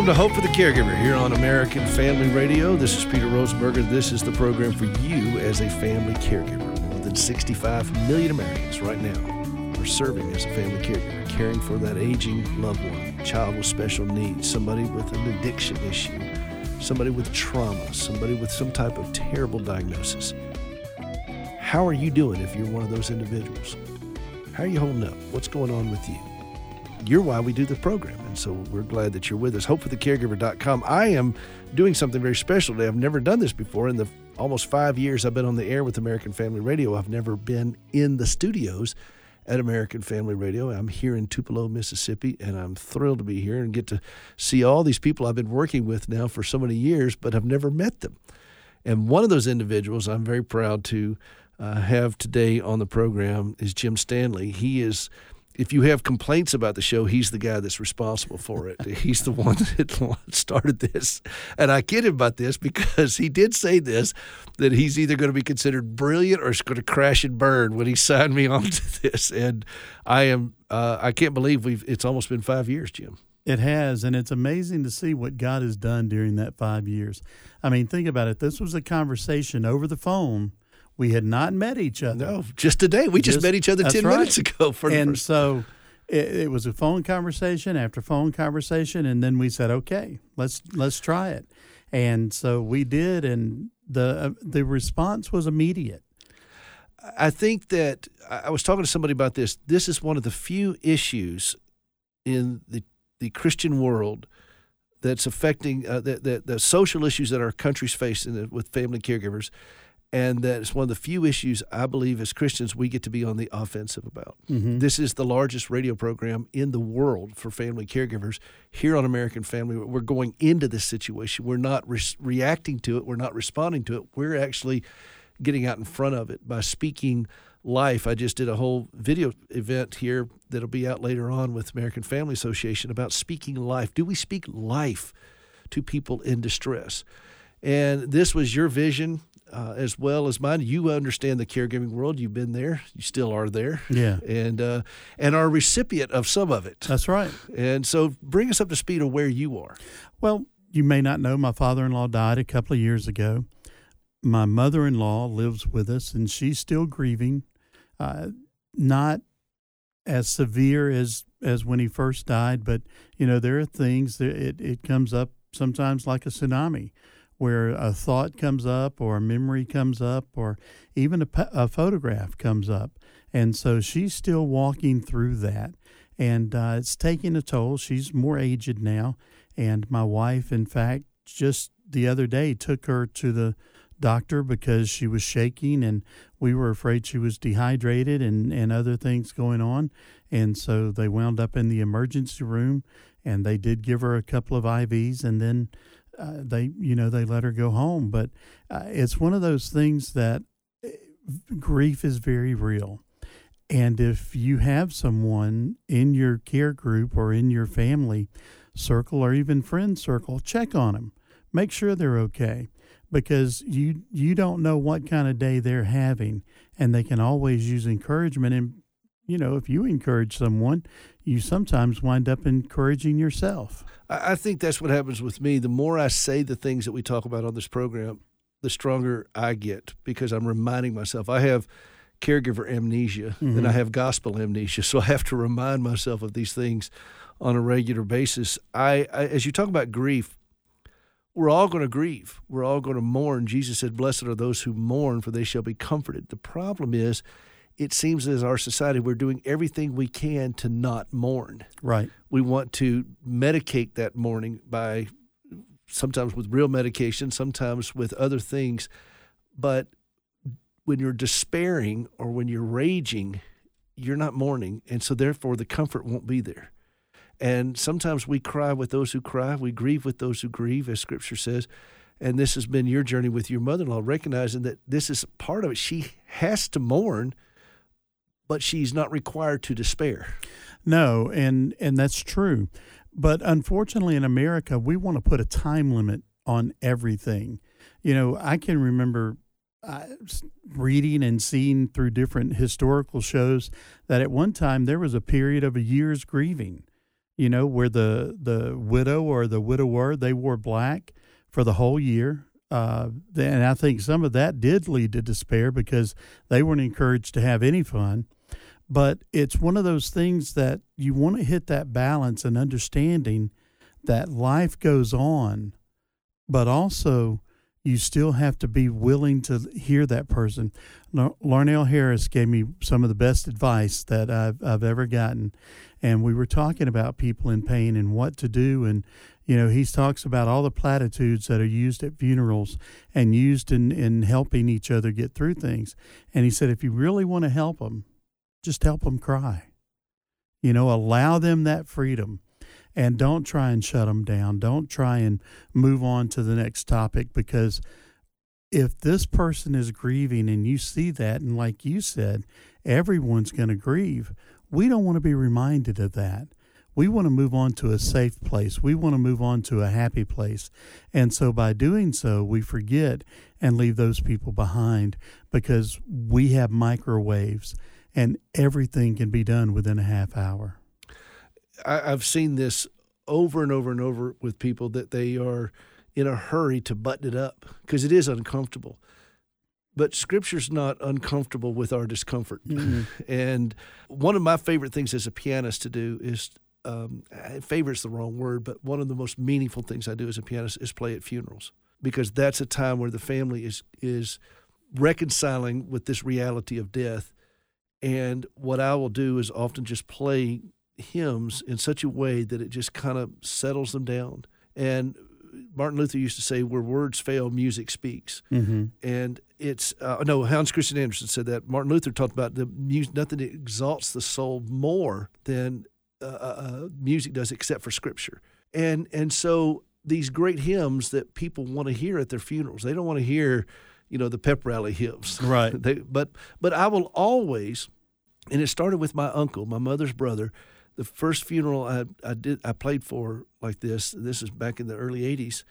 Welcome to Hope for the Caregiver here on American Family Radio. This is Peter Rosenberger. This is the program for you as a family caregiver. More than 65 million Americans right now are serving as a family caregiver, caring for that aging loved one, child with special needs, somebody with an addiction issue, somebody with trauma, somebody with some type of terrible diagnosis. How are you doing if you're one of those individuals? How are you holding up? What's going on with you? You're why we do the program. And so we're glad that you're with us. HopeForTheCaregiver.com. I am doing something very special today. I've never done this before. In the almost five years I've been on the air with American Family Radio, I've never been in the studios at American Family Radio. I'm here in Tupelo, Mississippi, and I'm thrilled to be here and get to see all these people I've been working with now for so many years, but I've never met them. And one of those individuals I'm very proud to uh, have today on the program is Jim Stanley. He is, if you have complaints about the show, he's the guy that's responsible for it. he's the one that started this. And I kid him about this because he did say this that he's either going to be considered brilliant or it's going to crash and burn when he signed me on to this. And I am, uh, I can't believe we've, it's almost been five years, Jim. It has, and it's amazing to see what God has done during that five years. I mean, think about it. This was a conversation over the phone we had not met each other. No, just today. We just, just met each other 10 right. minutes ago. For and so it, it, was a phone conversation after phone conversation. And then we said, okay, let's, let's try it. And so we did. And the, uh, the response was immediate. I think that I was talking to somebody about this. This is one of the few issues in the, the Christian world that's affecting uh, the, the, the, social issues that our country's facing with family caregivers and that it's one of the few issues I believe as Christians we get to be on the offensive about. Mm-hmm. This is the largest radio program in the world for family caregivers here on American Family. We're going into this situation. We're not re- reacting to it. We're not responding to it. We're actually getting out in front of it by speaking life. I just did a whole video event here that'll be out later on with American Family Association about speaking life. Do we speak life to people in distress? And this was your vision uh, as well as mine. You understand the caregiving world. You've been there. You still are there. Yeah. And uh, and are a recipient of some of it. That's right. And so bring us up to speed of where you are. Well, you may not know my father-in-law died a couple of years ago. My mother-in-law lives with us, and she's still grieving. Uh, not as severe as as when he first died, but you know there are things that it it comes up sometimes like a tsunami where a thought comes up or a memory comes up or even a, a photograph comes up. And so she's still walking through that. And uh, it's taking a toll. She's more aged now. And my wife, in fact, just the other day took her to the doctor because she was shaking and we were afraid she was dehydrated and, and other things going on. And so they wound up in the emergency room and they did give her a couple of IVs and then uh, they you know they let her go home. But uh, it's one of those things that uh, grief is very real. And if you have someone in your care group or in your family circle or even friend circle check on them make sure they're okay. Because you you don't know what kind of day they're having. And they can always use encouragement. And you know if you encourage someone you sometimes wind up encouraging yourself I think that's what happens with me. The more I say the things that we talk about on this program, the stronger I get because I'm reminding myself. I have caregiver amnesia mm-hmm. and I have gospel amnesia, so I have to remind myself of these things on a regular basis. I, I as you talk about grief, we're all going to grieve. We're all going to mourn. Jesus said, "Blessed are those who mourn, for they shall be comforted." The problem is it seems as our society we're doing everything we can to not mourn. Right. We want to medicate that mourning by sometimes with real medication, sometimes with other things. But when you're despairing or when you're raging, you're not mourning. And so therefore the comfort won't be there. And sometimes we cry with those who cry, we grieve with those who grieve, as scripture says. And this has been your journey with your mother in law, recognizing that this is part of it. She has to mourn but she's not required to despair. No, and and that's true. But unfortunately in America, we want to put a time limit on everything. You know, I can remember uh, reading and seeing through different historical shows that at one time there was a period of a year's grieving. you know, where the the widow or the widower they wore black for the whole year. Uh, and I think some of that did lead to despair because they weren't encouraged to have any fun. But it's one of those things that you want to hit that balance and understanding that life goes on, but also you still have to be willing to hear that person. Larnelle Harris gave me some of the best advice that I've, I've ever gotten. And we were talking about people in pain and what to do. And, you know, he talks about all the platitudes that are used at funerals and used in, in helping each other get through things. And he said, if you really want to help them, just help them cry. You know, allow them that freedom and don't try and shut them down. Don't try and move on to the next topic because if this person is grieving and you see that, and like you said, everyone's going to grieve, we don't want to be reminded of that. We want to move on to a safe place. We want to move on to a happy place. And so by doing so, we forget and leave those people behind because we have microwaves and everything can be done within a half hour. I, I've seen this over and over and over with people that they are in a hurry to button it up because it is uncomfortable. But scripture's not uncomfortable with our discomfort. Mm-hmm. And one of my favorite things as a pianist to do is um, favorite's the wrong word, but one of the most meaningful things I do as a pianist is play at funerals because that's a time where the family is is reconciling with this reality of death. And what I will do is often just play hymns in such a way that it just kind of settles them down. And Martin Luther used to say, "Where words fail, music speaks." Mm-hmm. And it's uh, no Hans Christian Andersen said that. Martin Luther talked about the music, nothing exalts the soul more than uh, uh, uh, music does, except for Scripture. And and so these great hymns that people want to hear at their funerals, they don't want to hear, you know, the pep rally hymns, right? they, but but I will always, and it started with my uncle, my mother's brother the first funeral I, I did I played for like this. This is back in the early '80s.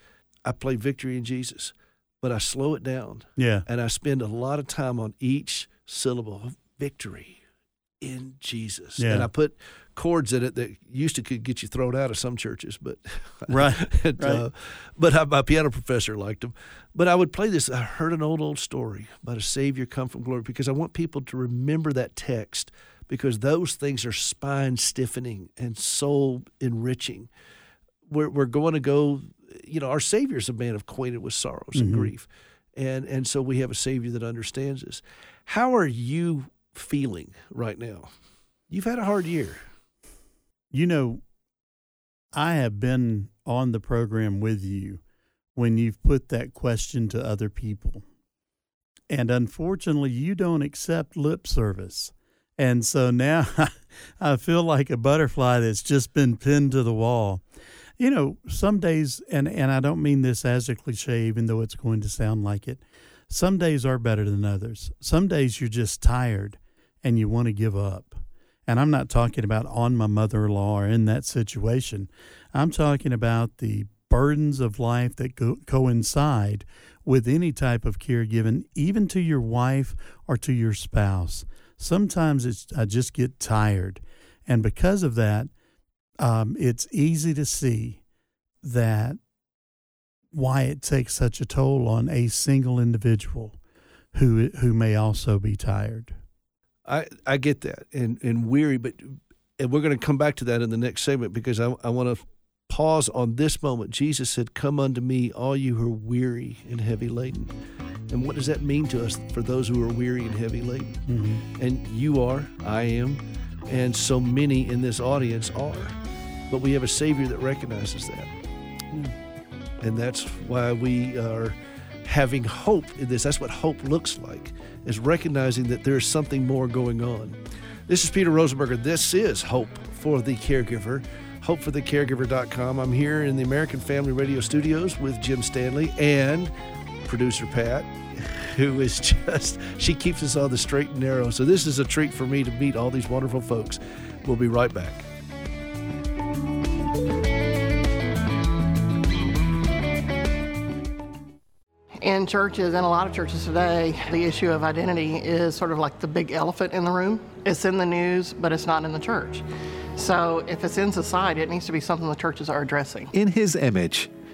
I played "Victory in Jesus," but I slow it down. Yeah, and I spend a lot of time on each syllable of victory in Jesus. Yeah. and I put chords in it that used to could get you thrown out of some churches, but right, and, right. Uh, but I, my piano professor liked them. But I would play this. I heard an old old story about a Savior come from glory because I want people to remember that text because those things are spine stiffening and soul enriching. We're, we're going to go, you know, our Savior's a man acquainted with sorrows mm-hmm. and grief. And, and so we have a Savior that understands us. How are you feeling right now? You've had a hard year. You know, I have been on the program with you when you've put that question to other people. And unfortunately, you don't accept lip service. And so now I feel like a butterfly that's just been pinned to the wall. You know, some days, and, and I don't mean this as a cliche, even though it's going to sound like it, some days are better than others. Some days you're just tired and you want to give up. And I'm not talking about on my mother in law or in that situation. I'm talking about the burdens of life that go, coincide with any type of care given, even to your wife or to your spouse sometimes it's I just get tired, and because of that, um, it's easy to see that why it takes such a toll on a single individual who who may also be tired. I I get that and and weary, but and we're going to come back to that in the next segment because I I want to pause on this moment. Jesus said, "Come unto me, all you who are weary and heavy laden." And what does that mean to us for those who are weary and heavy laden? Mm-hmm. And you are, I am, and so many in this audience are. But we have a Savior that recognizes that. Mm. And that's why we are having hope in this. That's what hope looks like, is recognizing that there's something more going on. This is Peter Rosenberger. This is Hope for the Caregiver. HopeForTheCaregiver.com. I'm here in the American Family Radio studios with Jim Stanley and producer Pat, who is just, she keeps us on the straight and narrow. So this is a treat for me to meet all these wonderful folks. We'll be right back. In churches, and a lot of churches today, the issue of identity is sort of like the big elephant in the room. It's in the news, but it's not in the church. So if it's in society, it needs to be something the churches are addressing. In His image,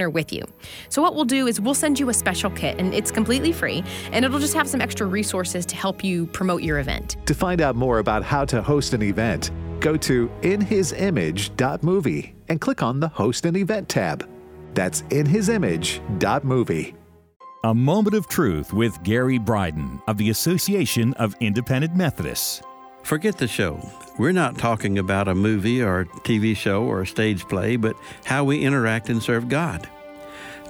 partner with you. So, what we'll do is we'll send you a special kit, and it's completely free, and it'll just have some extra resources to help you promote your event. To find out more about how to host an event, go to inhisimage.movie and click on the Host an Event tab. That's inhisimage.movie. A Moment of Truth with Gary Bryden of the Association of Independent Methodists. Forget the show. We're not talking about a movie or a TV show or a stage play, but how we interact and serve God.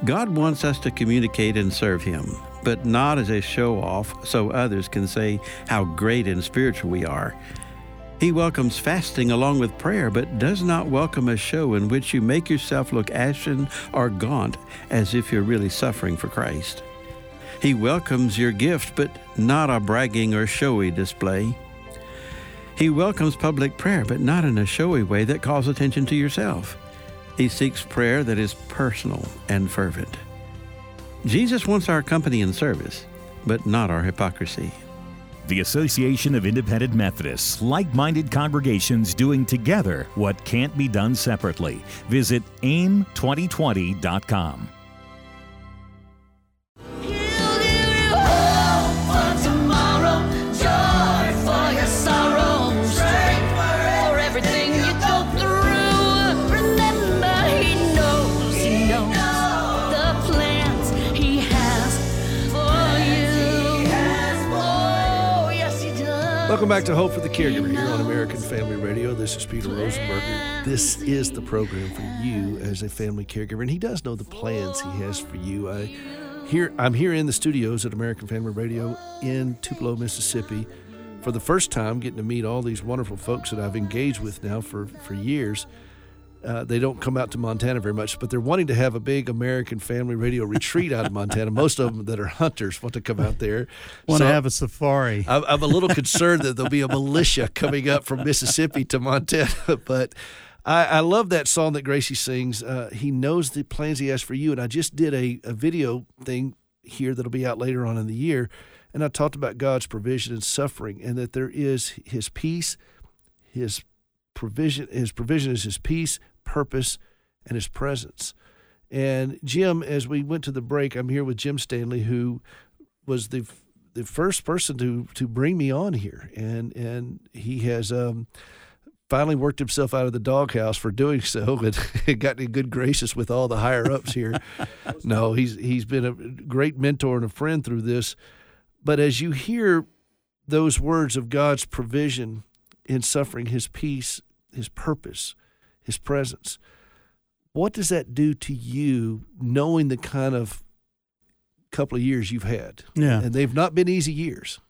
God wants us to communicate and serve Him, but not as a show off so others can say how great and spiritual we are. He welcomes fasting along with prayer, but does not welcome a show in which you make yourself look ashen or gaunt as if you're really suffering for Christ. He welcomes your gift, but not a bragging or showy display. He welcomes public prayer, but not in a showy way that calls attention to yourself. He seeks prayer that is personal and fervent. Jesus wants our company and service, but not our hypocrisy. The Association of Independent Methodists, like minded congregations doing together what can't be done separately. Visit aim2020.com. Welcome back to Hope for the Caregiver here on American Family Radio. This is Peter Rosenberger. This is the program for you as a family caregiver, and he does know the plans he has for you. I here I'm here in the studios at American Family Radio in Tupelo, Mississippi, for the first time, getting to meet all these wonderful folks that I've engaged with now for for years. Uh, they don't come out to Montana very much, but they're wanting to have a big American family radio retreat out of Montana. Most of them that are hunters want to come out there. Want so to have a safari. I'm, I'm a little concerned that there'll be a militia coming up from Mississippi to Montana, but. I, I, love that song that Gracie sings. Uh, he knows the plans he has for you. And I just did a, a video thing here that'll be out later on in the year. And I talked about God's provision and suffering, and that there is His peace, His provision. His provision is His peace, purpose, and his presence. And Jim, as we went to the break, I'm here with Jim Stanley, who was the the first person to to bring me on here, and and he has um, finally worked himself out of the doghouse for doing so, and got in good graces with all the higher ups here. no, he's he's been a great mentor and a friend through this. But as you hear those words of God's provision in suffering, His peace, His purpose, his presence. What does that do to you knowing the kind of couple of years you've had? Yeah. And they've not been easy years.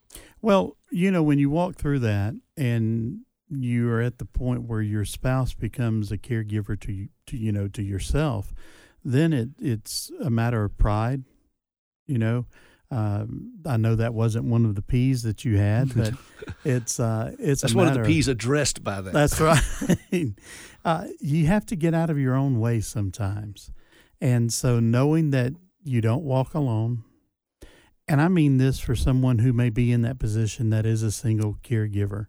Well, you know, when you walk through that and you are at the point where your spouse becomes a caregiver to you, to you know to yourself, then it it's a matter of pride, you know, um, I know that wasn't one of the P's that you had, but it's uh, it's that's one of the P's addressed by that. That's right. uh, you have to get out of your own way sometimes, and so knowing that you don't walk alone, and I mean this for someone who may be in that position that is a single caregiver.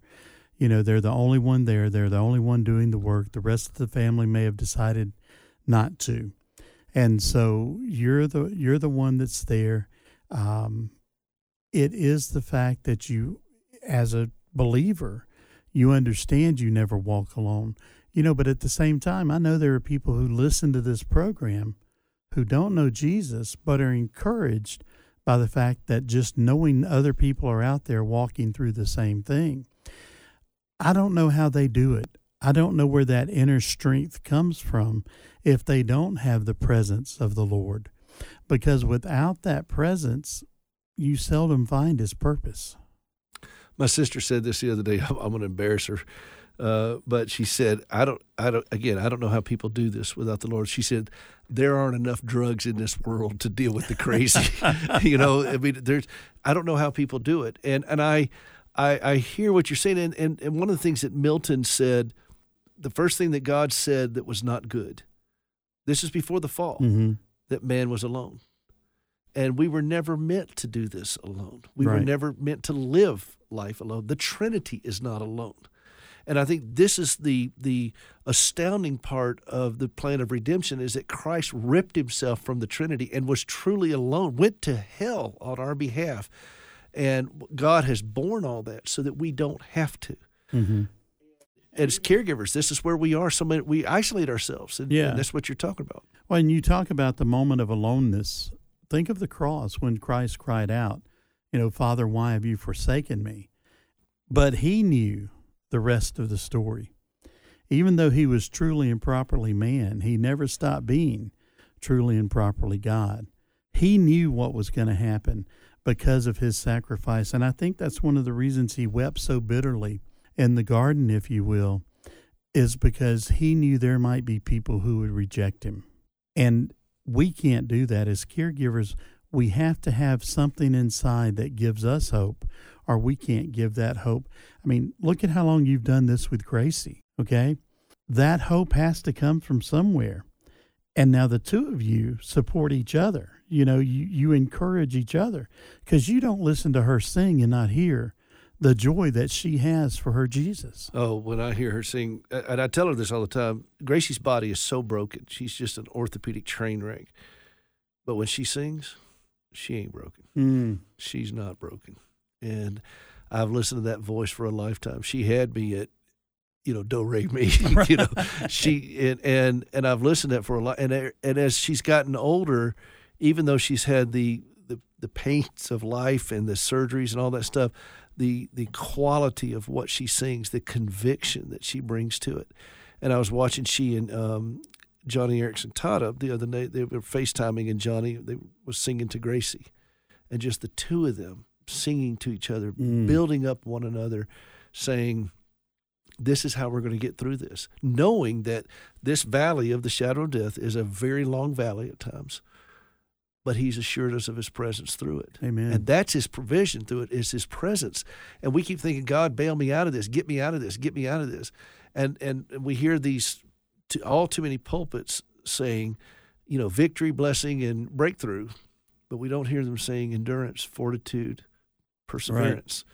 You know, they're the only one there. They're the only one doing the work. The rest of the family may have decided not to, and so you're the you're the one that's there um, it is the fact that you, as a believer, you understand you never walk alone. You know, but at the same time, I know there are people who listen to this program who don't know Jesus, but are encouraged by the fact that just knowing other people are out there walking through the same thing. I don't know how they do it. I don't know where that inner strength comes from if they don't have the presence of the Lord because without that presence, you seldom find his purpose. My sister said this the other day. I'm, going to embarrass her. Uh, but she said, I don't, I don't, again, I don't know how people do this without the Lord. She said, there aren't enough drugs in this world to deal with the crazy. you know, I mean, there's, I don't know how people do it. And, and I, I, I hear what you're saying. And, and, and one of the things that Milton said, the first thing that God said that was not good, this is before the fall, Mm-hmm. That man was alone. And we were never meant to do this alone. We were never meant to live life alone. The Trinity is not alone. And I think this is the the astounding part of the plan of redemption is that Christ ripped himself from the Trinity and was truly alone, went to hell on our behalf. And God has borne all that so that we don't have to. Mm-hmm. As caregivers, this is where we are. So many, we isolate ourselves, and, Yeah. and that's what you're talking about. When you talk about the moment of aloneness, think of the cross when Christ cried out, you know, Father, why have you forsaken me? But he knew the rest of the story. Even though he was truly and properly man, he never stopped being truly and properly God. He knew what was going to happen because of his sacrifice. And I think that's one of the reasons he wept so bitterly in the garden, if you will, is because he knew there might be people who would reject him. And we can't do that as caregivers. We have to have something inside that gives us hope, or we can't give that hope. I mean, look at how long you've done this with Gracie, okay? That hope has to come from somewhere. And now the two of you support each other. You know, you, you encourage each other because you don't listen to her sing and not hear the joy that she has for her Jesus. Oh, when I hear her sing, and I tell her this all the time, Gracie's body is so broken. She's just an orthopedic train wreck. But when she sings, she ain't broken. Mm. She's not broken. And I've listened to that voice for a lifetime. She had me at, you know, do re mi. you know, she and and and I've listened to that for a lot. And and as she's gotten older, even though she's had the the the pains of life and the surgeries and all that stuff, the the quality of what she sings, the conviction that she brings to it. And I was watching she and um, Joni Eareckson Tada the other night. They were FaceTiming, and Joni they was singing to Gracie, and just the two of them singing to each other, Mm. building up one another, saying, "This is how we're going to get through this," knowing that this valley of the shadow of death is a very long valley at times. But he's assured us of his presence through it. Amen. And that's his provision through it is his presence. And we keep thinking, God, bail me out of this, get me out of this, get me out of this. And and we hear these to, all too many pulpits saying, you know, victory, blessing, and breakthrough, but we don't hear them saying endurance, fortitude, perseverance.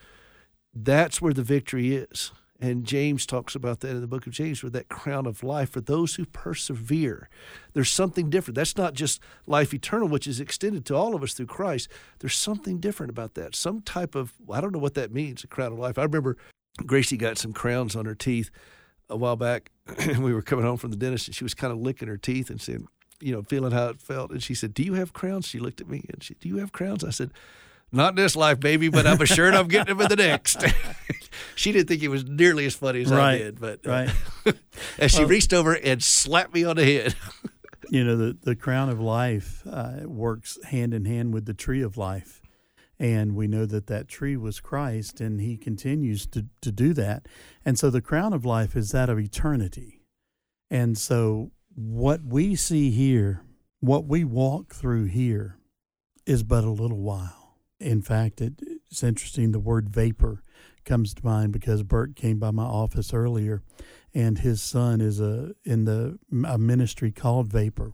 That's where the victory is. And James talks about that in the book of James with that crown of life for those who persevere. There's something different. That's not just life eternal, which is extended to all of us through Christ. There's something different about that. Some type of, I don't know what that means, a crown of life. I remember Gracie got some crowns on her teeth a while back. and we were coming home from the dentist and she was kind of licking her teeth and saying, you know, feeling how it felt. And she said, Do you have crowns? She looked at me and she, Do you have crowns? I said, Not in this life, baby, but I'm assured I'm getting them in the next. she didn't think it was nearly as funny as I did, but uh, right. as she Well- reached over and slapped me on the head. you know the the crown of life uh, works hand in hand with the tree of life and we know that that tree was christ and he continues to, to do that and so the crown of life is that of eternity and so what we see here what we walk through here is but a little while in fact it, it's interesting the word vapor comes to mind because bert came by my office earlier and his son is a in the a ministry called Vapor,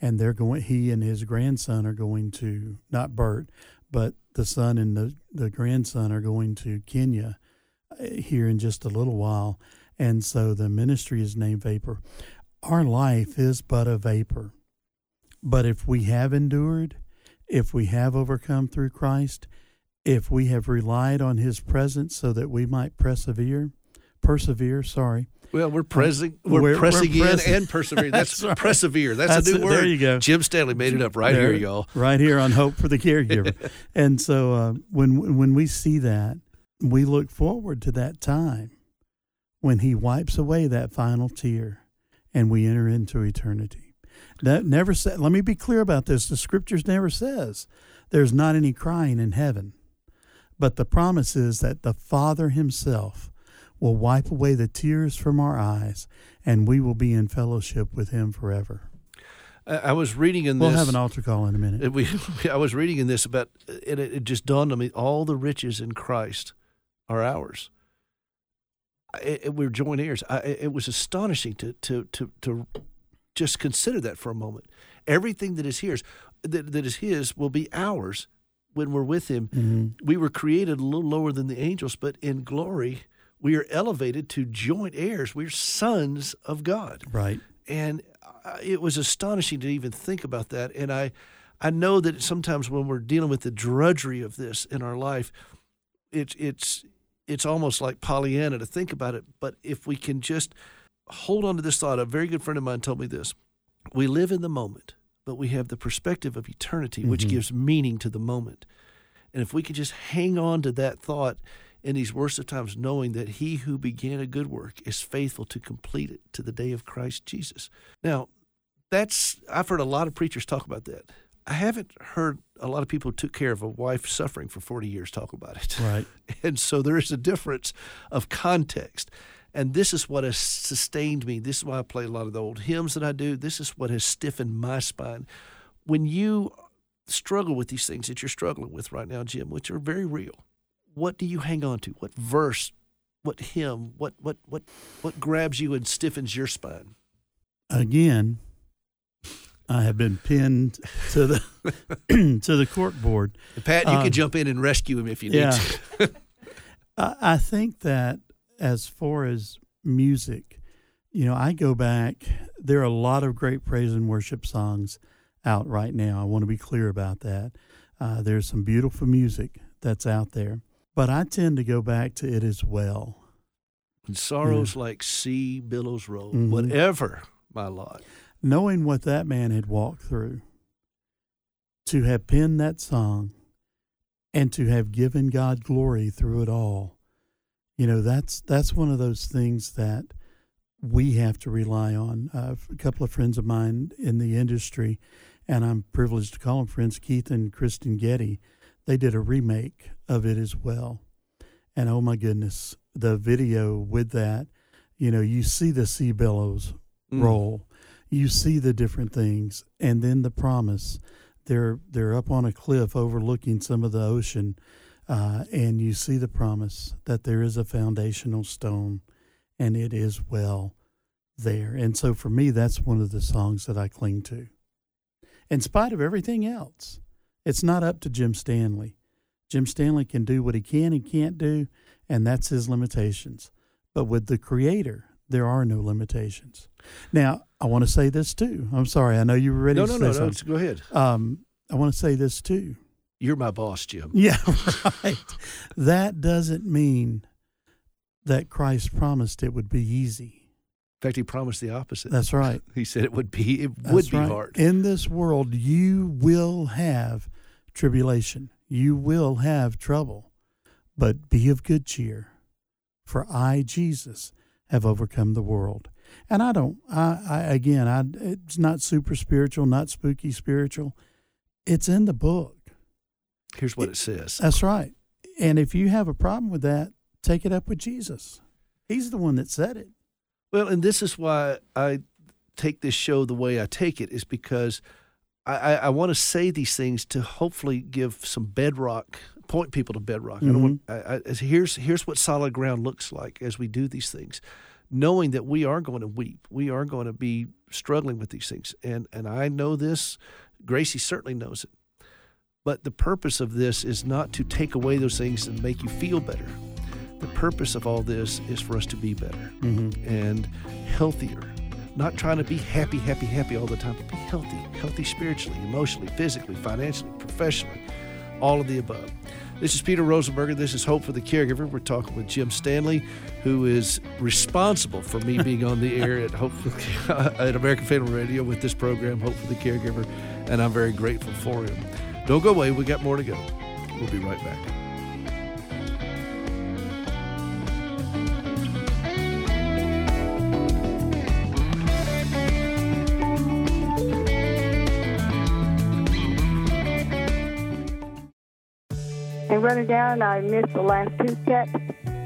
and they're going. He and his grandson are going to not Bert, but the son and the the grandson are going to Kenya uh, here in just a little while, and so the ministry is named Vapor. Our life is but a vapor, but if we have endured, if we have overcome through Christ, if we have relied on His presence so that we might persevere, persevere. Sorry. Well, we're pressing, we're, We're- we're pressing in and persevering. That's, That's persevere. That's, That's a new it. word. There you go. Jim Stanley made it up right There- here, y'all. Right here on Hope for the Caregiver. and so uh, when when we see that, we look forward to that time when He wipes away that final tear, and we enter into eternity. That never said. Let me be clear about this. The Scriptures never says there's not any crying in heaven, but the promise is that the Father Himself will wipe away the tears from our eyes, and we will be in fellowship with him forever. I was reading in this. We'll have an altar call in a minute. We, I was reading in this about, and it, it just dawned on me: all the riches in Christ are ours. It, it, we're joint heirs. I, it was astonishing to to to to just consider that for a moment. Everything that is his, that, that is his, will be ours when we're with him. Mm-hmm. We were created a little lower than the angels, but in glory, we are elevated to joint heirs. We're sons of God. Right. And it was astonishing to even think about that. And I, I know that sometimes when we're dealing with the drudgery of this in our life, it's it's it's almost like Pollyanna to think about it. But if we can just hold on to this thought, a very good friend of mine told me this: we live in the moment, but we have the perspective of eternity, which Mhm. gives meaning to the moment. And if we could just hang on to that thought in these worst of times, knowing that he who began a good work is faithful to complete it to the day of Christ Jesus. Now, that's I've heard a lot of preachers talk about that. I haven't heard a lot of people who took care of a wife suffering for 40 years talk about it. Right. And so there is a difference of context. And this is what has sustained me. This is why I play a lot of the old hymns that I do. This is what has stiffened my spine. When you struggle with these things that you're struggling with right now, Jim, which are very real, what do you hang on to? What verse, what hymn, what what what what grabs you and stiffens your spine? Again, I have been pinned to the to the cork board. Pat, you Um, can jump in and rescue him if you need yeah. to. I, I think that as far as music, you know, I go back. There are a lot of great praise and worship songs out right now. I want to be clear about that. Uh, there's some beautiful music that's out there, but I tend to go back to "It Is Well." And sorrows like sea billows roll, Mhm. whatever my lot. knowing what that man had walked through, to have penned that song and to have given God glory through it all, you know, that's that's one of those things that we have to rely on. Uh, a couple of friends of mine in the industry, and I'm privileged to call them friends, Keith and Kristyn Getty, they did a remake of it as well. And oh my goodness, the video with that, you know, you see the sea billows Mm. roll. You see the different things, and then the promise. They're they're up on a cliff overlooking some of the ocean, uh, and you see the promise that there is a foundational stone, and it is well there. And so for me, that's one of the songs that I cling to. In spite of everything else, it's not up to Jim Stanley. Jim Stanley can do what he can and can't do, and that's his limitations. But with the Creator, there are no limitations. Now, I want to say this too. I'm sorry. I know you were ready No, to no, say no, no. something. just Go ahead. Um, I want to say this too. You're my boss, Jim. Yeah, right. that doesn't mean that Christ promised it would be easy. In fact, he promised the opposite. That's right. He said it would be it That's would be right. hard. In this world, you will have tribulation. You will have trouble. But be of good cheer, for I, Jesus, have overcome the world. And I don't, I, I again, I, it's not super spiritual, not spooky spiritual. It's in the book. Here's what it says. That's right. And if you have a problem with that, take it up with Jesus. He's the one that said it. Well, and this is why I take this show the way I take it is because I, I, I want to say these things to hopefully give some bedrock, point people to bedrock. I don't want, mm-hmm. I, I, here's here's what solid ground looks like as we do these things, knowing that we are going to weep, we are going to be struggling with these things, and and I know this. Gracie certainly knows it. But the purpose of this is not to take away those things and make you feel better. The purpose of all this is for us to be better Mm-hmm. and healthier. Not trying to be happy, happy, happy all the time, but be healthy, healthy spiritually, emotionally, physically, financially, professionally, all of the above. This is Peter Rosenberger. This is Hope for the Caregiver. We're talking with Jim Stanley, who is responsible for me being on the air at Hope for, at American Family Radio with this program, Hope for the Caregiver, and I'm very grateful for him. Don't go away. We got more to go. We'll be right back. And running down, I missed the last two checks.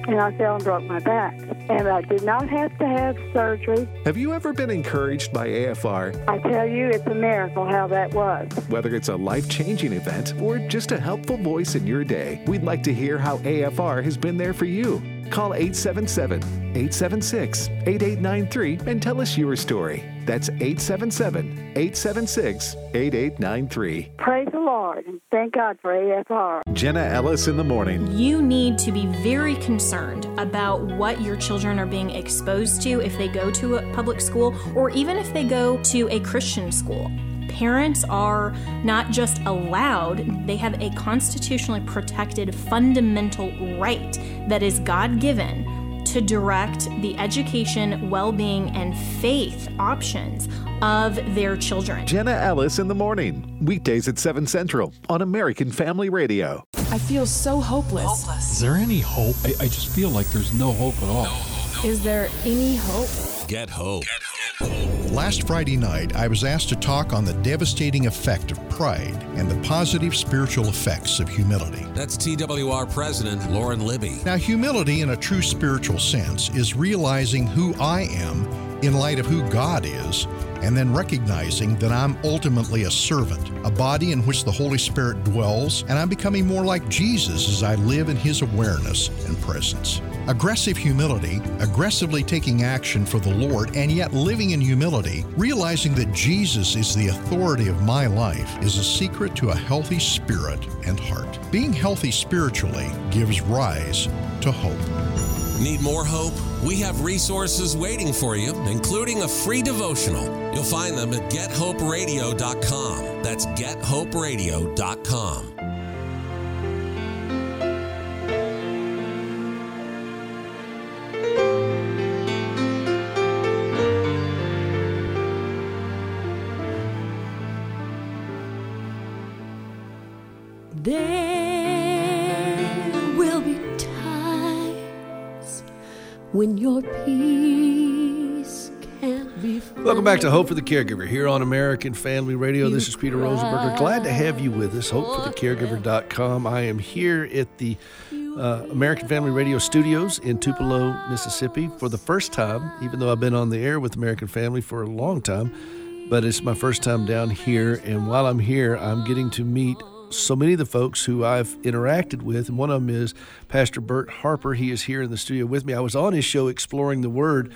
And I fell and broke my back. And I did not have to have surgery. Have you ever been encouraged by AFR? I tell you, it's a miracle how that was. Whether it's a life changing event or just a helpful voice in your day, we'd like to hear how AFR has been there for you. Call 877 876 8893 and tell us your story. That's 877 876 8893. Praise the Lord and thank God for AFR. Jenna Ellis in the morning. You need to be very concerned about what your children are being exposed to if they go to a public school or even if they go to a Christian school. Parents are not just allowed, they have a constitutionally protected fundamental right that is God given to direct the education, well being, and faith options of their children. Jenna Ellis in the morning, weekdays at 7 Central on American Family Radio. I feel so hopeless. hopeless. Is there any hope? I, I, just feel like there's no hope at all. No, no. Is there any hope? Get hope. Get hope. Last Friday night, I was asked to talk on the devastating effect of pride and the positive spiritual effects of humility. That's TWR President Lauren Libby. Now, humility in a true spiritual sense is realizing who I am in light of who God is, and then recognizing that I'm ultimately a servant, a body in which the Holy Spirit dwells, and I'm becoming more like Jesus as I live in His awareness and presence. Aggressive humility, aggressively taking action for the Lord, and yet living in humility, realizing that Jesus is the authority of my life, is a secret to a healthy spirit and heart. Being healthy spiritually gives rise to hope. Need more hope? We have resources waiting for you, including a free devotional. You'll find them at gethoperadio.com. That's gethoperadio.com. There will be times when your peace can't be found. Welcome back to Hope for the Caregiver here on American Family Radio. This is Peter Rosenberger. Glad to have you with us. HopeForTheCaregiver.com. I am here at the uh, American Family Radio studios in Tupelo, Mississippi for the first time, even though I've been on the air with American Family for a long time. But it's my first time down here, and while I'm here, I'm getting to meet so many of the folks who I've interacted with, and one of them is Pastor Bert Harper. He is here in the studio with me. I was on his show Exploring the Word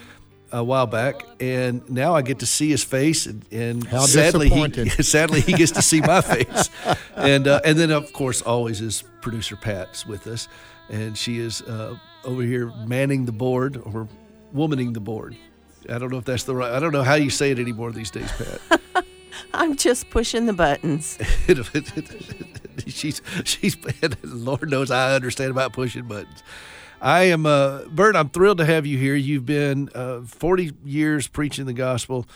a while back, and now I get to see his face, and, and How sadly, he sadly he gets to see my face, and uh, and then of course always is producer Pat's with us, and she is uh, over here manning the board or womaning the board. I don't know if that's the right. I don't know how you say it anymore these days, Pat. I'm just pushing the buttons. she's she's Lord knows I understand about pushing buttons. I am uh, Bert. I'm thrilled to have you here. You've been uh, 40 years preaching the gospel.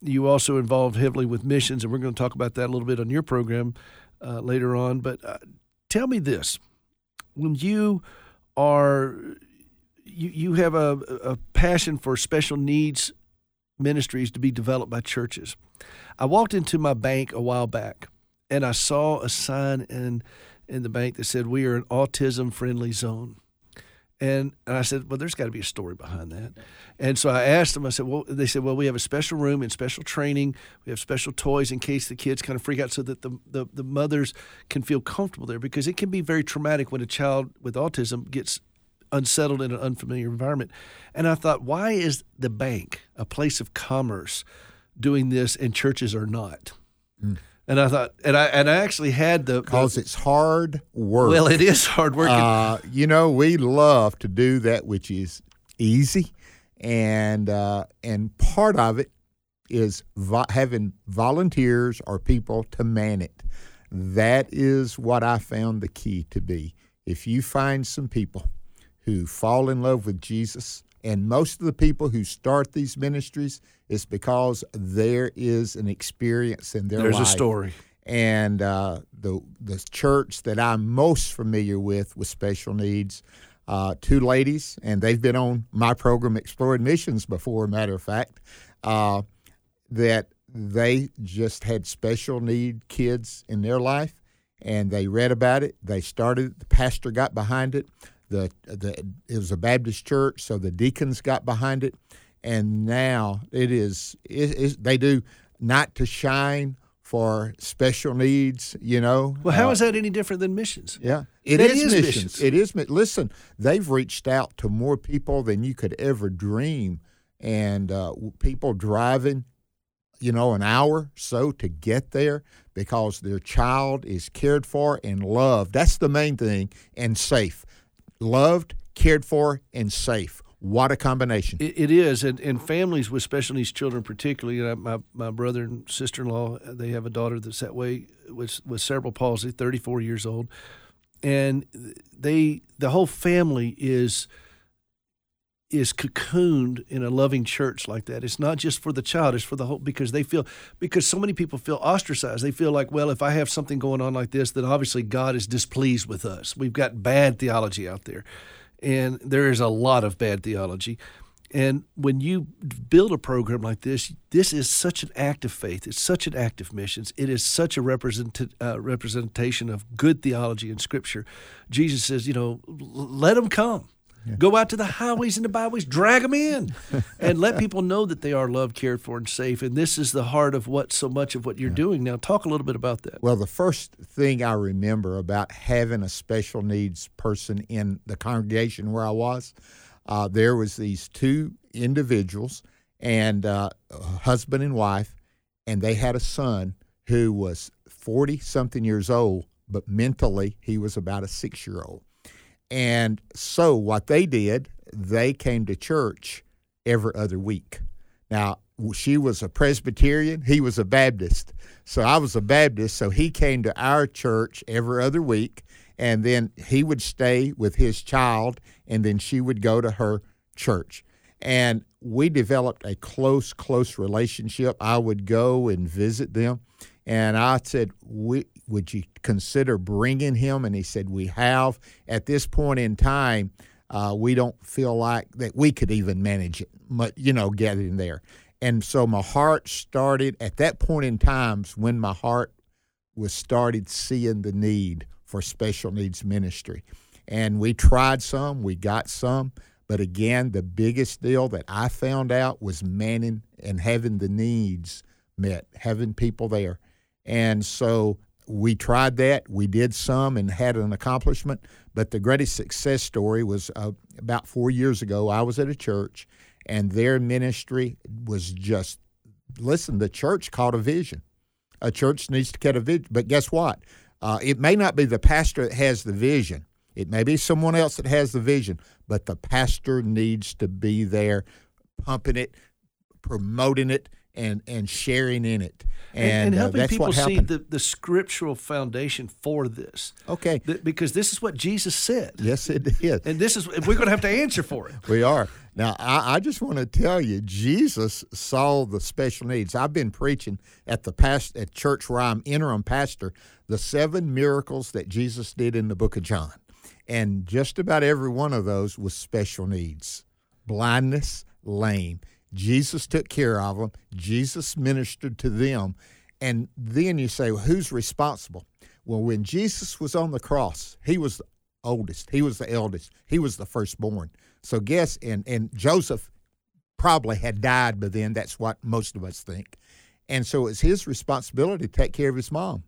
You also involved heavily with missions, and we're going to talk about that a little bit on your program uh, later on. But uh, tell me this: when you are you you have a, a passion for special needs ministries to be developed by churches. I walked into my bank a while back and I saw a sign in in the bank that said we are an autism friendly zone. And, and I said, well, there's got to be a story behind that. And so I asked them, I said, well, they said, well, we have a special room and special training. We have special toys in case the kids kind of freak out so that the, the, the mothers can feel comfortable there because it can be very traumatic when a child with autism gets unsettled in an unfamiliar environment. And I thought, why is the bank a place of commerce doing this and churches are not? Mm. And I thought, and I and I actually had the because it's hard work. Well, it is hard work. Uh, you know, we love to do that which is easy, and uh, and part of it is vo- having volunteers or people to man it. That is what I found the key to be. If you find some people who fall in love with Jesus, and most of the people who start these ministries is because there is an experience in their life. There's life. a story. And uh, the the church that I'm most familiar with with special needs, uh, two ladies, and they've been on my program Exploring Missions before. Matter of fact, uh, that they just had special need kids in their life, and they read about it. They started. The pastor got behind it. The the it was a Baptist church, so the deacons got behind it, and now it is it, it, they do not to shine for special needs, you know. Well, how Uh, is that any different than missions? yeah, it is, is missions. missions. It is. Listen, they've reached out to more people than you could ever dream, and uh, people driving, you know, an hour so to get there because their child is cared for and loved. That's the main thing, and safe, loved, cared for, and safe. What a combination! It, it is, and, and families with special needs children, particularly. You know, my my brother and sister in law, they have a daughter that's that way with with cerebral palsy, thirty four years old, and they the whole family is is cocooned in a loving church like that. It's not just for the child; it's for the whole because they feel because so many people feel ostracized. They feel like, well, if I have something going on like this, then obviously God is displeased with us. We've got bad theology out there, and there is a lot of bad theology. And when you build a program like this, this is such an act of faith. It's such an act of missions. It is such a represent, uh, representation of good theology and Scripture. Jesus says, you know, let them come. Go out to the highways and the byways, drag them in, and let people know that they are loved, cared for, and safe. And this is the heart of what so much of what you're doing now. Talk a little bit about that. Well, the first thing I remember about having a special needs person in the congregation where I was, uh, there was these two individuals and uh, husband and wife, and they had a son who was forty something years old, but mentally he was about a six year old. And so what they did, they came to church every other week. Now, she was a Presbyterian, he was a Baptist. So I was a Baptist, so he came to our church every other week, and then he would stay with his child, and then she would go to her church. And we developed a close, close relationship. I would go and visit them, and I said, Would you consider bringing him? And he said, We have. At this point in time, uh, we don't feel like that we could even manage it, you know, getting there. And so my heart started at that point in times when my heart was started seeing the need for special needs ministry. And we tried some, we got some, but again, the biggest deal that I found out was manning and having the needs met, having people there. And so we tried that. We did some and had an accomplishment. But the greatest success story was uh, about four years ago. I was at a church, and their ministry was just listen, the church caught a vision. A church needs to get a vision. But guess what? Uh, it may not be the pastor that has the vision. It may be someone else that has the vision, but the pastor needs to be there, pumping it, promoting it, and and sharing in it. And, and, uh, helping that's people see the, the scriptural foundation for this. Okay. Th- because this is what Jesus said. Yes, it is. And this is we're going to have to answer for it. We are. Now, I, I just want to tell you, Jesus saw the special needs. I've been preaching at the past at church where I'm interim pastor, the seven miracles that Jesus did in the book of John. And just about every one of those was special needs. Blindness, lame. Jesus took care of them. Jesus ministered to them. And then you say, well, who's responsible? Well, when Jesus was on the cross, he was the oldest, he was the eldest, he was the firstborn. So guess and and Joseph probably had died by then. That's what most of us think. And so it's his responsibility to take care of his mom.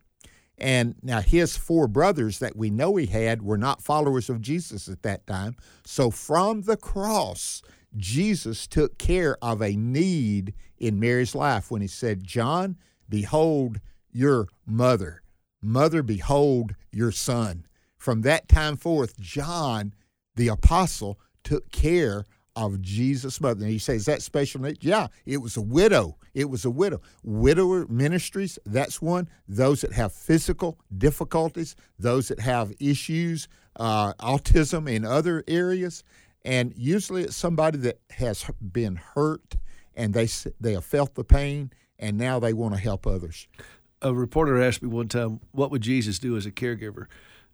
And now his four brothers that we know he had were not followers of Jesus at that time. So from the cross, Jesus took care of a need in Mary's life when he said, John, behold your mother. Mother, behold your son. From that time forth, John, the apostle, took care of Jesus' mother. And you say, is that special need? Yeah, it was a widow. It was a widow. Widower ministries, that's one. Those that have physical difficulties, those that have issues, uh, autism in other areas. And usually it's somebody that has been hurt and they, they have felt the pain and now they want to help others. A reporter asked me one time, what would Jesus do as a caregiver?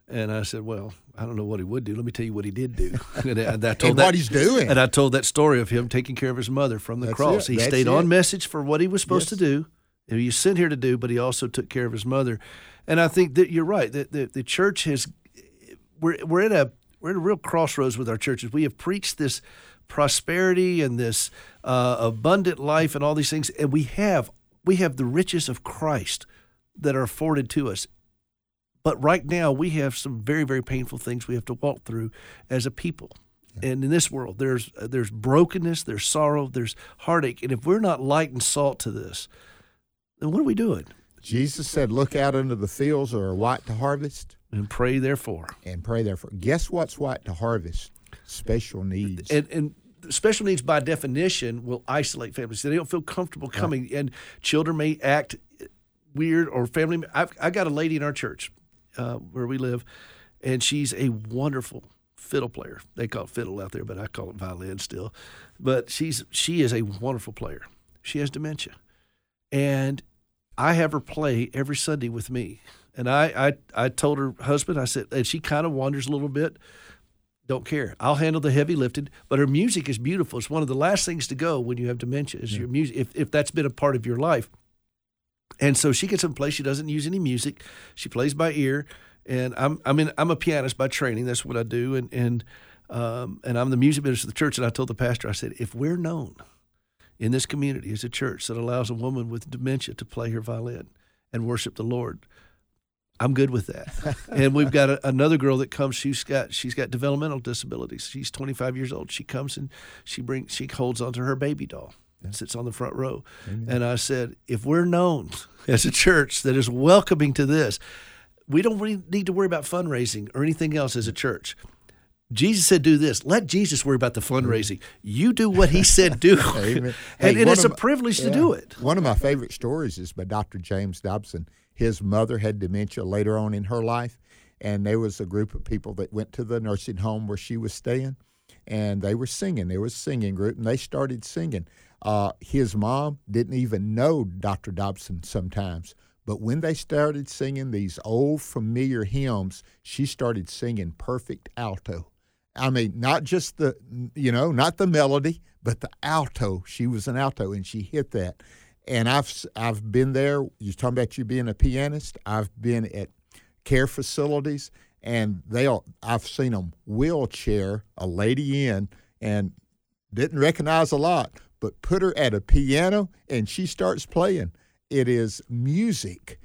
And I said, "Well, I don't know what he would do. Let me tell you what he did do." and, I, and I told And that, what he's doing. And I told that story of him taking care of his mother from the That's cross. it. He That's stayed it. on message for what he was supposed Yes. to do. And he was sent here to do, but he also took care of his mother. And I think that you're right. That the, the church has we're we're at a we're at a real crossroads with our churches. We have preached this prosperity and this uh, abundant life and all these things, and we have we have the riches of Christ that are afforded to us. But right now, we have some very very painful things we have to walk through as a people. And in this world, there's there's brokenness, there's sorrow, there's heartache, and if we're not light and salt to this, then what are we doing? Jesus said, "Look out into the fields that are white to harvest, and pray therefore." And pray therefore. Guess what's white to harvest? Special needs. And and special needs, by definition, will isolate families. They don't feel comfortable coming, right. and children may act weird or family. I've, I got a lady in our church uh, where we live, and she's a wonderful fiddle player. They call it fiddle out there, but I call it violin still. But she's she is a wonderful player. She has dementia, and I have her play every Sunday with me. And I I, I told her husband, I said, and she kind of wanders a little bit. Don't care. I'll handle the heavy lifting. But her music is beautiful. It's one of the last things to go when you have dementia is yeah. your music. If if that's been a part of your life. And so she gets in place. She doesn't use any music. She plays by ear and I'm I mean I'm a pianist by training. That's what I do, and and um, and I'm the music minister of the church. And I told the pastor, I said, if we're known in this community as a church that allows a woman with dementia to play her violin and worship the Lord, I'm good with that. and we've got a, another girl that comes. She's got she's got developmental disabilities. She's 25 years old. She comes and she brings she holds onto her baby doll. and Sits on the front row, Amen. and I said, if we're known as a church that is welcoming to this, we don't really need to worry about fundraising or anything else as a church. Jesus said, "Do this." Let Jesus worry about the fundraising. Mm-hmm. You do what He said do, and, hey, and it's a my, privilege yeah, to do it. One of my favorite stories is by Dr. James Dobson. His mother had dementia later on in her life, and there was a group of people that went to the nursing home where she was staying, and they were singing. There was a singing group, and they started singing. Uh, his mom didn't even know Dr. Dobson sometimes, but when they started singing these old familiar hymns, she started singing perfect alto. I mean, not just the, you know, not the melody, but the alto. She was an alto and she hit that. And I've I've been there. You're talking about you being a pianist. I've been at care facilities, and they I've seen them wheelchair a lady in and didn't recognize a lot, but put her at a piano and she starts playing it is music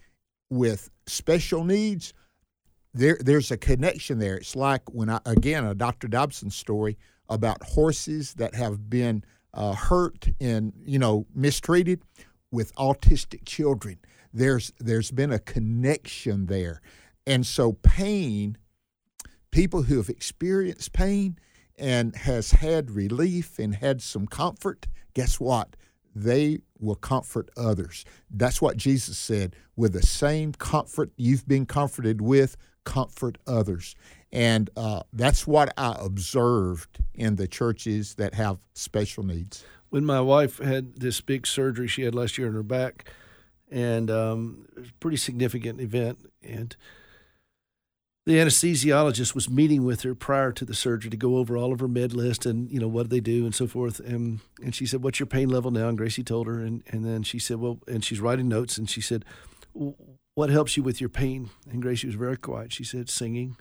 with special needs, there there's a connection there. It's like when I again a Dr. Dobson story about horses that have been uh, hurt and you know mistreated with autistic children. There's there's been a connection there, and so pain, people who have experienced pain and has had relief and had some comfort. Guess what? they will comfort others. That's what Jesus said. With the same comfort you've been comforted with, comfort others. And uh, that's what I observed in the churches that have special needs. When my wife had this big surgery she had last year in her back, and um, it was a pretty significant event, and the anesthesiologist was meeting with her prior to the surgery to go over all of her med list and you know what do they do and so forth and and she said what's your pain level now? And Gracie told her and and then she said well and she's writing notes and she said what helps you with your pain? And Gracie was very quiet. She said singing.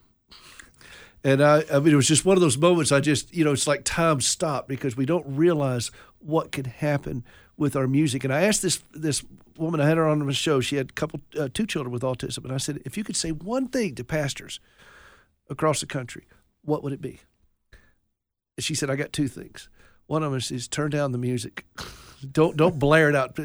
And I, I mean, it was just one of those moments. I just, you know, it's like time stopped because we don't realize what could happen with our music. And I asked this this woman, I had her on the show. She had a couple, uh, two children with autism, and I said, if you could say one thing to pastors across the country, what would it be? She said, I got two things. One of them is, is turn down the music. don't don't blare it out.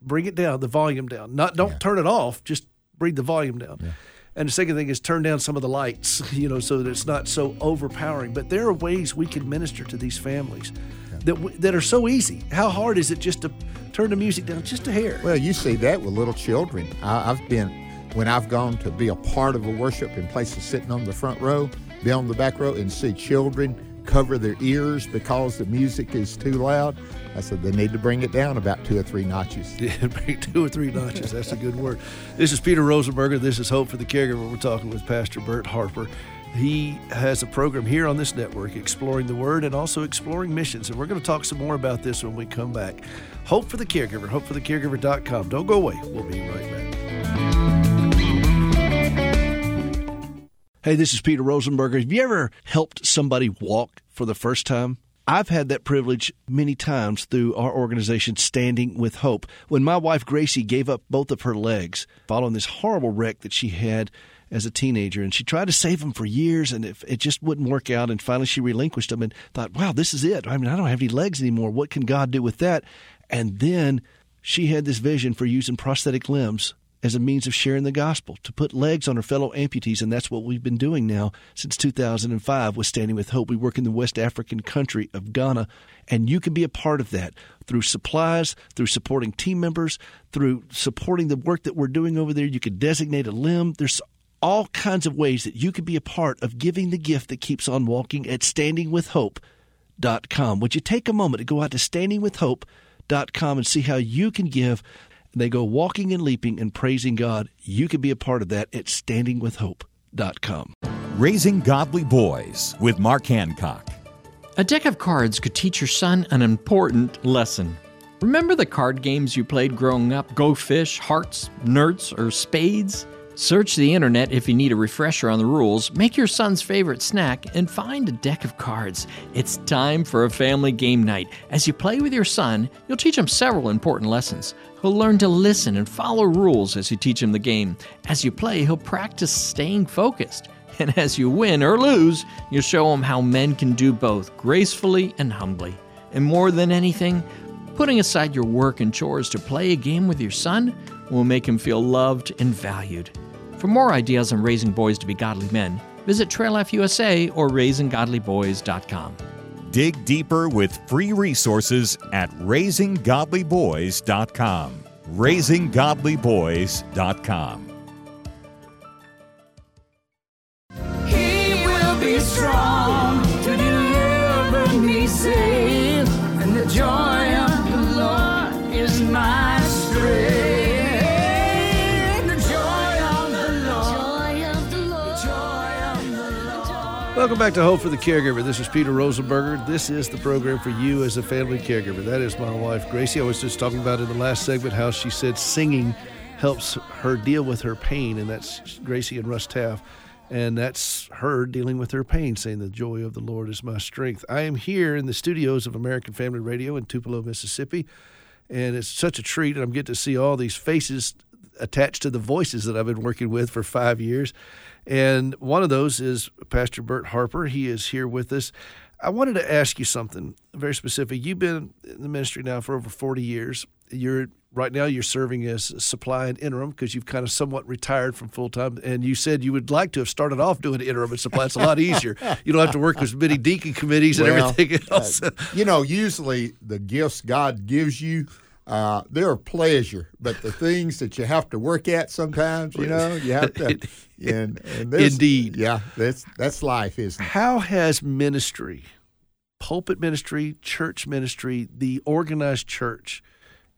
Bring it down, the volume down. Not don't yeah. turn it off. Just bring the volume down. Yeah. And the second thing is turn down some of the lights, you know, so that it's not so overpowering. But there are ways we can minister to these families that that are so easy. How hard is it just to turn the music down just a hair? Well, you see that with little children. I, I've been when I've gone to be a part of a worship in places sitting on the front row, be on the back row, and see children cover their ears because the music is too loud. I said they need to bring it down about two or three notches. Yeah, bring two or three notches. That's a good word. This is Peter Rosenberger. This is Hope for the Caregiver. We're talking with Pastor Bert Harper. He has a program here on this network exploring the Word and also exploring missions. And we're going to talk some more about this when we come back. Hope for the Caregiver, hopeforthecaregiver.com. Don't go away. We'll be right back. Hey, this is Peter Rosenberger. Have you ever helped somebody walk for the first time? I've had that privilege many times through our organization, Standing with Hope. When my wife Gracie gave up both of her legs following this horrible wreck that she had as a teenager, and she tried to save them for years, and it, it just wouldn't work out. And finally, she relinquished them and thought, "Wow, this is it. I mean, I don't have any legs anymore. What can God do with that?" And then she had this vision for using prosthetic limbs as a means of sharing the gospel, to put legs on her fellow amputees, and that's what we've been doing now since 2005 with Standing with Hope. We work in the West African country of Ghana, and you can be a part of that through supplies, through supporting team members, through supporting the work that we're doing over there. You could designate a limb. There's all kinds of ways that you could be a part of giving the gift that keeps on walking at standingwithhope.com. Would you take a moment to go out to standingwithhope.com and see how you can give they go walking and leaping and praising God. You can be a part of that at standingwithhope.com. Raising Godly Boys with Mark Hancock. A deck of cards could teach your son an important lesson. Remember the card games you played growing up Go Fish, Hearts, Nerts, or Spades? Search the internet if you need a refresher on the rules, make your son's favorite snack, and find a deck of cards. It's time for a family game night. As you play with your son, you'll teach him several important lessons. He'll learn to listen and follow rules as you teach him the game. As you play, he'll practice staying focused. And as you win or lose, you'll show him how men can do both gracefully and humbly. And more than anything, putting aside your work and chores to play a game with your son will make him feel loved and valued. For more ideas on raising boys to be godly men, visit Trail Life USA or raisinggodlyboys.com. Dig deeper with free resources at raisinggodlyboys.com. Raisinggodlyboys.com. He will be strong to deliver me safe, and the joy Welcome back to Hope for the Caregiver. This is Peter Rosenberger. This is the program for you as a family caregiver. That is my wife, Gracie. I was just talking about in the last segment how she said singing helps her deal with her pain, and that's Gracie and Russ Taff. And that's her dealing with her pain, saying, The joy of the Lord is my strength. I am here in the studios of American Family Radio in Tupelo, Mississippi. And it's such a treat. And I'm getting to see all these faces attached to the voices that I've been working with for five years. And one of those is Pastor Bert Harper. He is here with us. I wanted to ask you something very specific. You've been in the ministry now for over 40 years. You're right now you're serving as supply and interim because you've kind of somewhat retired from full time. And you said you would like to have started off doing interim and supply. It's a lot easier. You don't have to work with as many deacon committees and Well, everything else. uh, you know, usually the gifts God gives you, uh, they're a pleasure, but the things that you have to work at sometimes, you know, you have to. And, and Indeed. yeah, that's that's life, isn't it? How has ministry, pulpit ministry, church ministry, the organized church,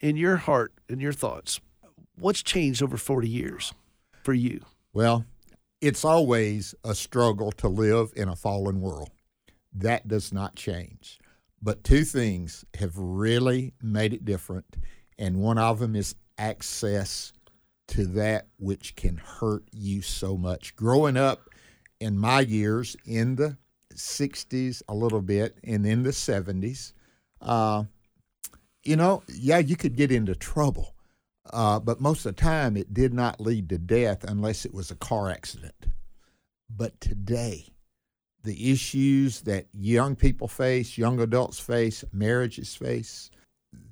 in your heart and your thoughts, what's changed over 40 years for you? Well, it's always a struggle to live in a fallen world. That does not change. But two things have really made it different, and one of them is access to that which can hurt you so much. Growing up in my years in the 60s, a little bit, and in the 70s, uh, you know, yeah, you could get into trouble. Uh, but most of the time, it did not lead to death unless it was a car accident. But today, the issues that young people face, young adults face, marriages face,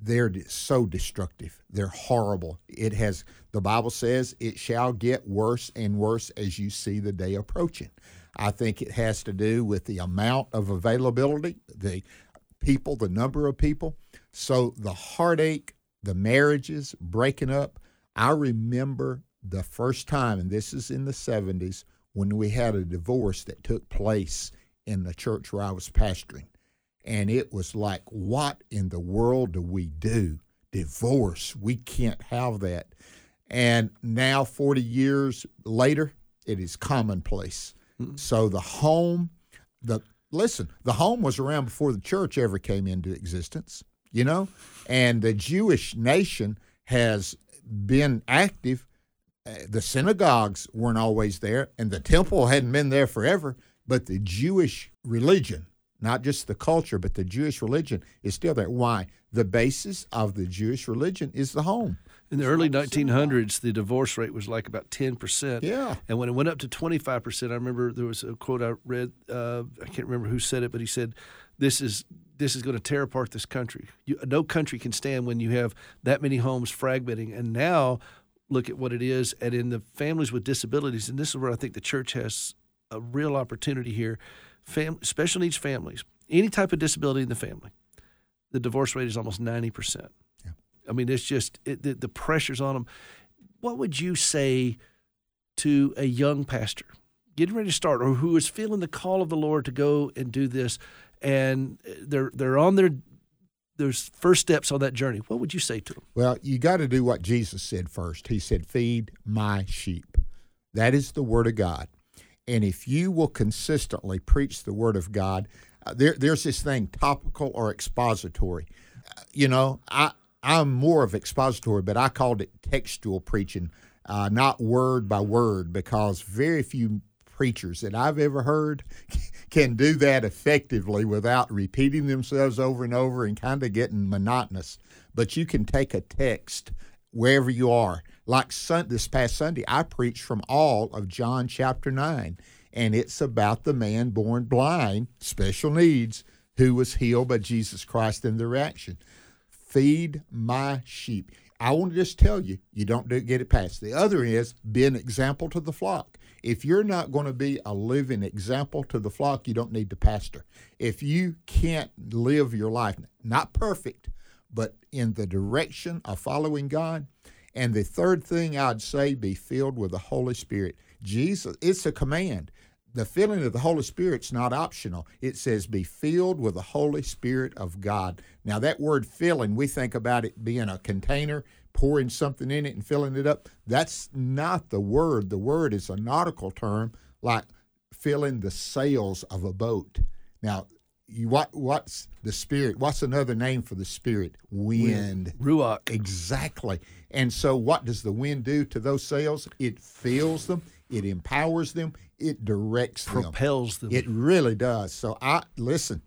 they're so destructive. They're horrible. It has, the Bible says, it shall get worse and worse as you see the day approaching. I think it has to do with the amount of availability, the people, the number of people. So the heartache, the marriages breaking up. I remember the first time, and this is in the 70s, when we had a divorce that took place in the church where I was pastoring. And it was like, what in the world do we do? Divorce. We can't have that. And now, 40 years later, it is commonplace. So the home, the listen, the home was around before the church ever came into existence, you know? And the Jewish nation has been active the synagogues weren't always there, and the temple hadn't been there forever, but the Jewish religion, not just the culture, but the Jewish religion is still there. Why? The basis of the Jewish religion is the home. In the early 1900s, the divorce rate was like about 10%. Yeah. And when it went up to 25%, I remember there was a quote I read. Uh, I can't remember who said it, but he said, "This is this is going to tear apart this country. You, no country can stand when you have that many homes fragmenting." And now, look at what it is, and in the families with disabilities, and this is where I think the church has a real opportunity here. Fam- special needs families, any type of disability in the family, the divorce rate is almost 90%. I mean, it's just it, the, the pressures on them. What would you say to a young pastor getting ready to start, or who is feeling the call of the Lord to go and do this, and they're they're on their there's first steps on that journey? What would you say to them? Well, you got to do what Jesus said first. He said, "Feed my sheep." That is the word of God, and if you will consistently preach the word of God, uh, there, there's this thing topical or expository. Uh, you know, I I'm more of expository, but I called it textual preaching, uh, not word by word, because very few preachers that I've ever heard can do that effectively without repeating themselves over and over and kind of getting monotonous. But you can take a text wherever you are. Like sun, this past Sunday, I preached from all of John chapter 9, and it's about the man born blind, special needs, who was healed by Jesus Christ in the reaction feed my sheep. I want to just tell you, you don't get it past. The other is be an example to the flock. If you're not going to be a living example to the flock, you don't need to pastor. If you can't live your life, not perfect, but in the direction of following God. And the third thing I'd say, be filled with the Holy Spirit. Jesus, it's a command the filling of the Holy Spirit's not optional. It says, be filled with the Holy Spirit of God. Now, that word filling, we think about it being a container, pouring something in it and filling it up. That's not the word. The word is a nautical term like filling the sails of a boat. Now, you, what what's the spirit? What's another name for the spirit? Wind. Ruach. Exactly. And so, what does the wind do to those sails? It fills them. It empowers them. It directs them. Propels them. It really does. So I listen.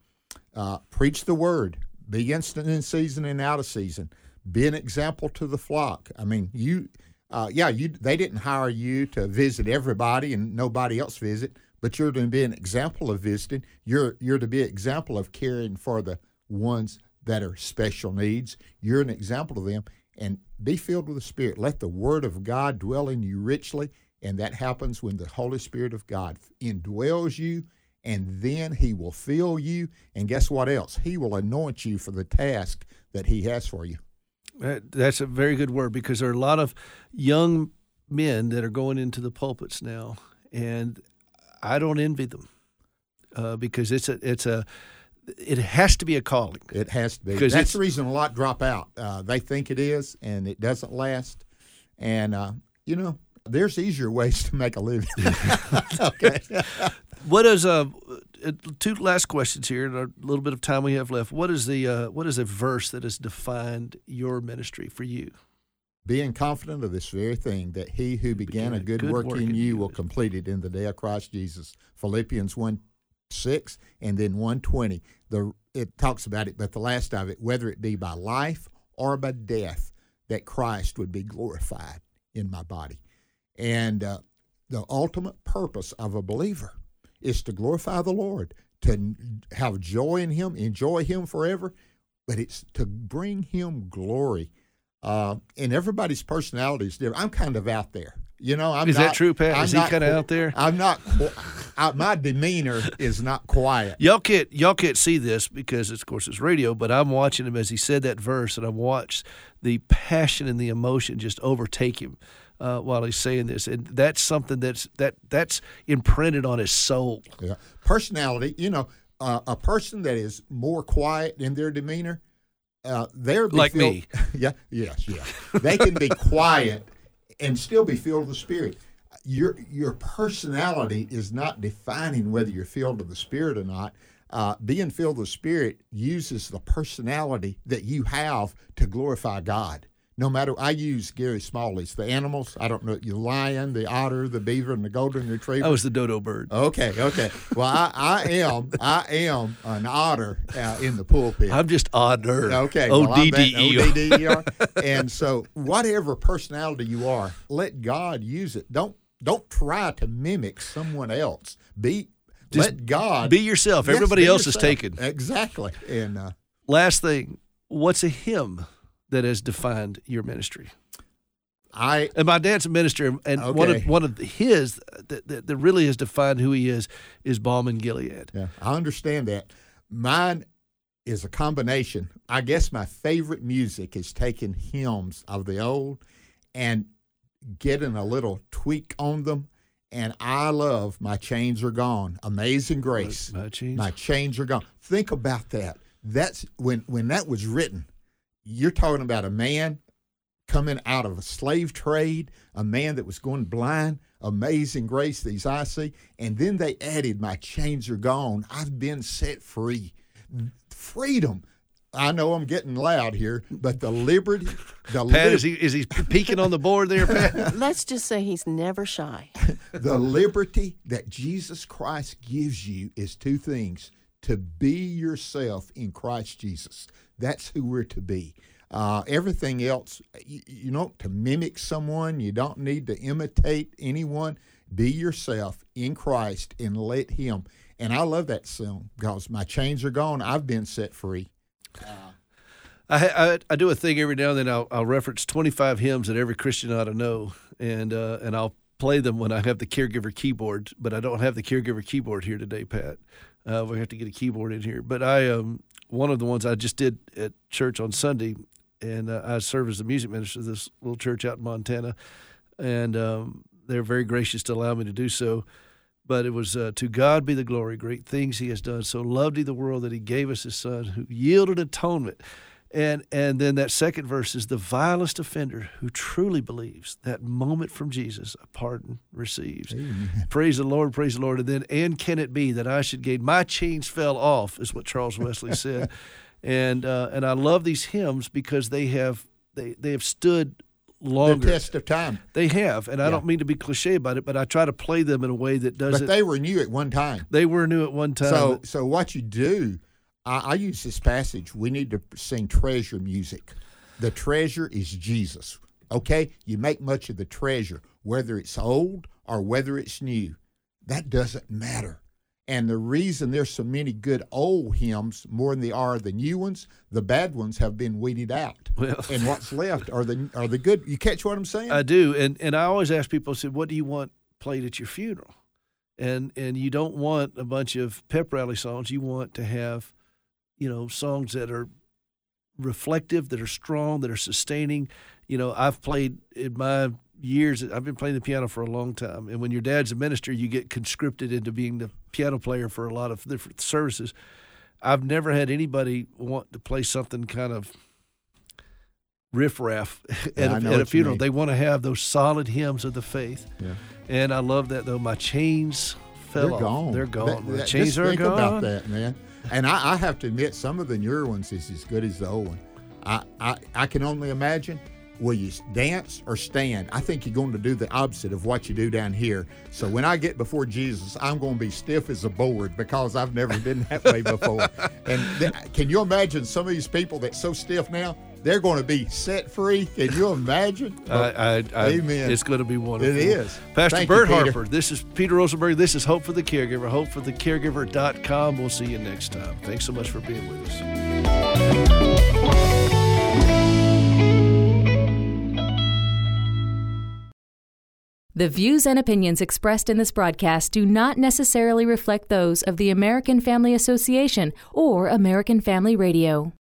Uh, preach the word. Be instant in season and out of season. Be an example to the flock. I mean, you, uh, yeah, you. They didn't hire you to visit everybody and nobody else visit, but you're to be an example of visiting. You're you're to be an example of caring for the ones that are special needs. You're an example to them, and be filled with the Spirit. Let the Word of God dwell in you richly and that happens when the Holy Spirit of God indwells you, and then He will fill you. And guess what else? He will anoint you for the task that He has for you. That's a very good word because there are a lot of young men that are going into the pulpits now, and I don't envy them uh, because it's a it's a it has to be a calling. It has to be. Because that's the reason a lot drop out. Uh, they think it is, and it doesn't last. And uh, you know, there's easier ways to make a living. okay. what is uh, uh, two last questions here in a little bit of time we have left. What is the uh, what is a verse that has defined your ministry for you? Being confident of this very thing, that he who began, began a good, good work, work, in you will complete it in the day of Christ Jesus. Philippians 1 6 and then 120. The, it talks about it, but the last of it, whether it be by life or by death, that Christ would be glorified in my body. And uh, the ultimate purpose of a believer is to glorify the Lord, to have joy in Him, enjoy Him forever, but it's to bring Him glory. Uh, and everybody's personality is different. I'm kind of out there. You know, I'm is not, that true, Pat? I'm is he kind of out there? I'm not. I, my demeanor is not quiet. Y'all can't y'all can't see this because, of course, it's radio. But I'm watching him as he said that verse, and I watched the passion and the emotion just overtake him uh, while he's saying this, and that's something that's that that's imprinted on his soul. Yeah, personality. You know, uh, a person that is more quiet in their demeanor, uh, they're like filled, me. Yeah, yes, yeah. They can be quiet and still be filled with the Spirit. Your your personality is not defining whether you're filled with the Spirit or not. Uh, being filled with the Spirit uses the personality that you have to glorify God no matter I use Gary Smalley's the animals. I don't know the lion, the otter, the beaver, and the golden retriever. I was the dodo bird. Okay, okay. Well, I, I am I am an otter uh, in the pulpit. I'm just otter. Okay, O I'm D that- D E R. And so whatever personality you are, let God use it. Don't don't try to mimic someone else. Be Just let God be yourself. Yes, Everybody be else is yourself. taken. Exactly. And uh, Last thing, what's a hymn that has defined your ministry? I and my dad's a minister, and one of one of his that, that, that really has defined who he is is Balm in Gilead. Yeah, I understand that. Mine is a combination. I guess my favorite music is taking hymns of the old and getting a little tweak on them. And I love My Chains Are Gone, Amazing Grace. My chains. My chains are gone. Think about that. That's when when that was written. You're talking about a man coming out of a slave trade, a man that was going blind, amazing grace, these I see. And then they added, My chains are gone. I've been set free. Freedom. I know I'm getting loud here, but the liberty, the Pat, lib- is he is he peeking on the board there, Pat? Let's just say he's never shy. the liberty that Jesus Christ gives you is two things to be yourself in Christ Jesus. That's who we're to be. Uh, everything else, you, you don't to mimic someone. You don't need to imitate anyone. Be yourself in Christ and let Him. And I love that song because my chains are gone. I've been set free. I, I I do a thing every now and then. I'll, I'll reference 25 hymns that every Christian ought to know, and uh, and I'll play them when I have the caregiver keyboard. But I don't have the caregiver keyboard here today, Pat. Uh, we have to get a keyboard in here. But I um one of the ones I just did at church on Sunday, and uh, I serve as the music minister of this little church out in Montana, and um, they're very gracious to allow me to do so. But it was uh, to God be the glory, great things He has done. So loved He the world that He gave us His Son, who yielded atonement. And and then that second verse is the vilest offender who truly believes that moment from Jesus a pardon receives. Praise the Lord, praise the Lord. And then and can it be that I should gain my chains fell off is what Charles Wesley said. and uh, and I love these hymns because they have they they have stood longer. The test of time. They have, and I Yeah. don't mean to be cliche about it, but I try to play them in a way that doesn't. But they were new at one time. they were new at one time. So, so what you do, I, I use this passage. We need to sing treasure music. The treasure is Jesus. Okay, you make much of the treasure, whether it's old or whether it's new. That doesn't matter. And the reason there's so many good old hymns more than there are the new ones, the bad ones have been weeded out, Well- and what's left are the are the good. You catch what I'm saying? I do, and and I always ask people, I said, "What do you want played at your funeral?" And and you don't want a bunch of pep rally songs. You want to have, you know, songs that are reflective, that are strong, that are sustaining. You know, I've played in my years. I've been playing the piano for a long time, and when your dad's a minister, you get conscripted into being the piano player for a lot of different services. I've never had anybody want to play something kind of riffraff Yeah, at, I a, at a funeral. They want to have those solid hymns of the faith. Yeah. And I love that though. My chains fell They're off. gone. They're gone. That- My that- chains just are think gone. about that, man. And I, I have to admit, some of the newer ones is as good as the old one. I, I, I can only imagine. Will you dance or stand? I think you're going to do the opposite of what you do down here. So when I get before Jesus, I'm going to be stiff as a board because I've never been that way before. And th- can you imagine some of these people that's so stiff now? They're going to be set free. Can you imagine? I, I, I, Amen. It's going to be wonderful. It is. Pastor Thank Bert Peter. Harper. This is Peter Rosenberger. This is Hope for the Caregiver. HopeForTheCaregiver.com. We'll see you next time. Thanks so much for being with us. The views and opinions expressed in this broadcast do not necessarily reflect those of the American Family Association or American Family Radio.